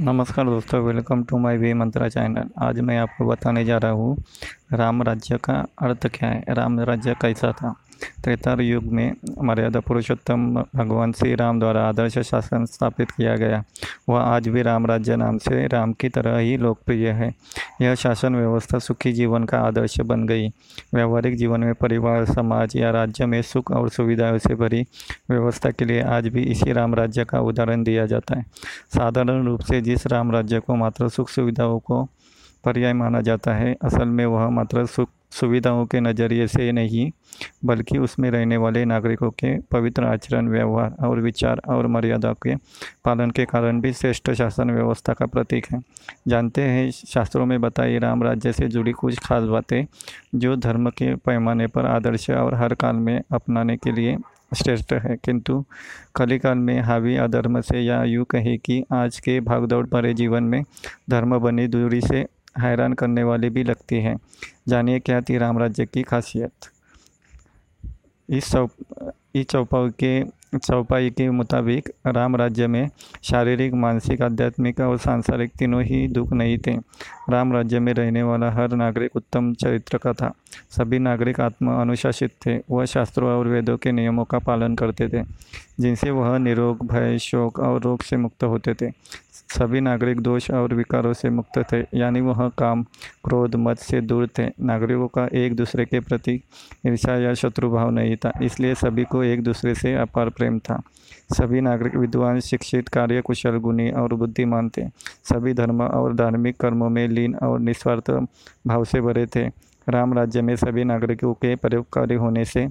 नमस्कार दोस्तों welcome to my way mantra channel आज मैं आपको बताने जा रहा हूँ राम राज्य का अर्थ क्या है, राम राज्य कैसा था? त्रेता युग में मर्यादा पुरुषोत्तम भगवान श्री राम द्वारा आदर्श शासन स्थापित किया गया। वह आज भी राम राज्य नाम से राम की तरह ही लोकप्रिय है। यह शासन व्यवस्था सुखी जीवन का आदर्श बन गई। व्यवहारिक जीवन में परिवार, समाज या राज्य में सुख और सुविधाओं से भरी व्यवस्था के लिए आज भी इसी राम राज्य का उदाहरण दिया जाता है। साधारण रूप से जिस राम राज्य को मात्र सुख सुविधाओं को पर्याय माना जाता है। असल में वह मात्र सुख सुविधाओं के नज़रिए से नहीं, बल्कि उसमें रहने वाले नागरिकों के पवित्र आचरण, व्यवहार और विचार और मर्यादा के पालन के कारण भी श्रेष्ठ शासन व्यवस्था का प्रतीक है। जानते हैं, शास्त्रों में बताई राम राज्य से जुड़ी कुछ खास बातें, जो धर्म के पैमाने पर आदर्श और हर काल में अपनाने के लिए श्रेष्ठ है। किंतु कलिकाल में हावी अधर्म से या यूँ कहे कि आज के भागदौड़ भरे जीवन में धर्म बनी दूरी से हैरान करने वाली भी लगती है। जानिए क्या थी राम राज्य की खासियत। इस चौ इस चौपाई के चौपाई के मुताबिक राम राज्य में शारीरिक, मानसिक, आध्यात्मिक और सांसारिक तीनों ही दुख नहीं थे। राम राज्य में रहने वाला हर नागरिक उत्तम चरित्र का था। सभी नागरिक आत्म अनुशासित थे। वह शास्त्रों और वेदों के नियमों का पालन करते थे, जिनसे वह निरोग, भय, शोक और रोग से मुक्त होते थे। सभी नागरिक दोष और विकारों से मुक्त थे, यानी वह काम, क्रोध मत से दूर थे। नागरिकों का एक दूसरे के प्रति ईर्षा या शत्रुभाव नहीं था, इसलिए सभी को एक दूसरे से अपार प्रेम था। सभी नागरिक विद्वान, शिक्षित, कार्यकुशल, गुणी और बुद्धिमान थे। सभी धर्म और धार्मिक कर्मों में लीन और निस्वार्थ भाव से भरे थे। राम राज्य में सभी नागरिकों के परोपकारी होने से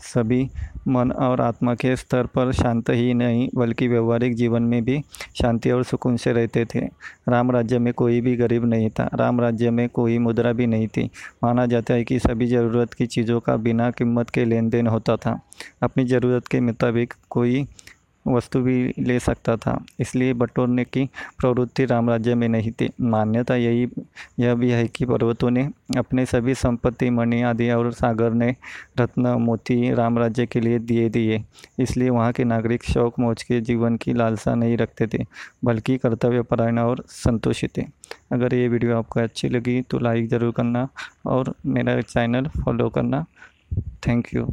सभी मन और आत्मा के स्तर पर शांत ही नहीं, बल्कि व्यवहारिक जीवन में भी शांति और सुकून से रहते थे। राम राज्य में कोई भी गरीब नहीं था। राम राज्य में कोई मुद्रा भी नहीं थी। माना जाता है कि सभी ज़रूरत की चीज़ों का बिना कीमत के लेन देन होता था। अपनी ज़रूरत के मुताबिक कोई वस्तु भी ले सकता था। इसलिए बटोरने की प्रवृत्ति राम राज्य में नहीं थी। मान्यता यही, यह भी है कि पर्वतों ने अपने सभी संपत्ति, मणि आदि और सागर ने रत्न, मोती राम राज्य के लिए दिए दिए। इसलिए वहाँ के नागरिक शौक, मौज के जीवन की लालसा नहीं रखते थे, बल्कि कर्तव्य परायण और संतोषित थे। अगर ये वीडियो आपको अच्छी लगी तो लाइक ज़रूर करना और मेरा चैनल फॉलो करना। Thank you.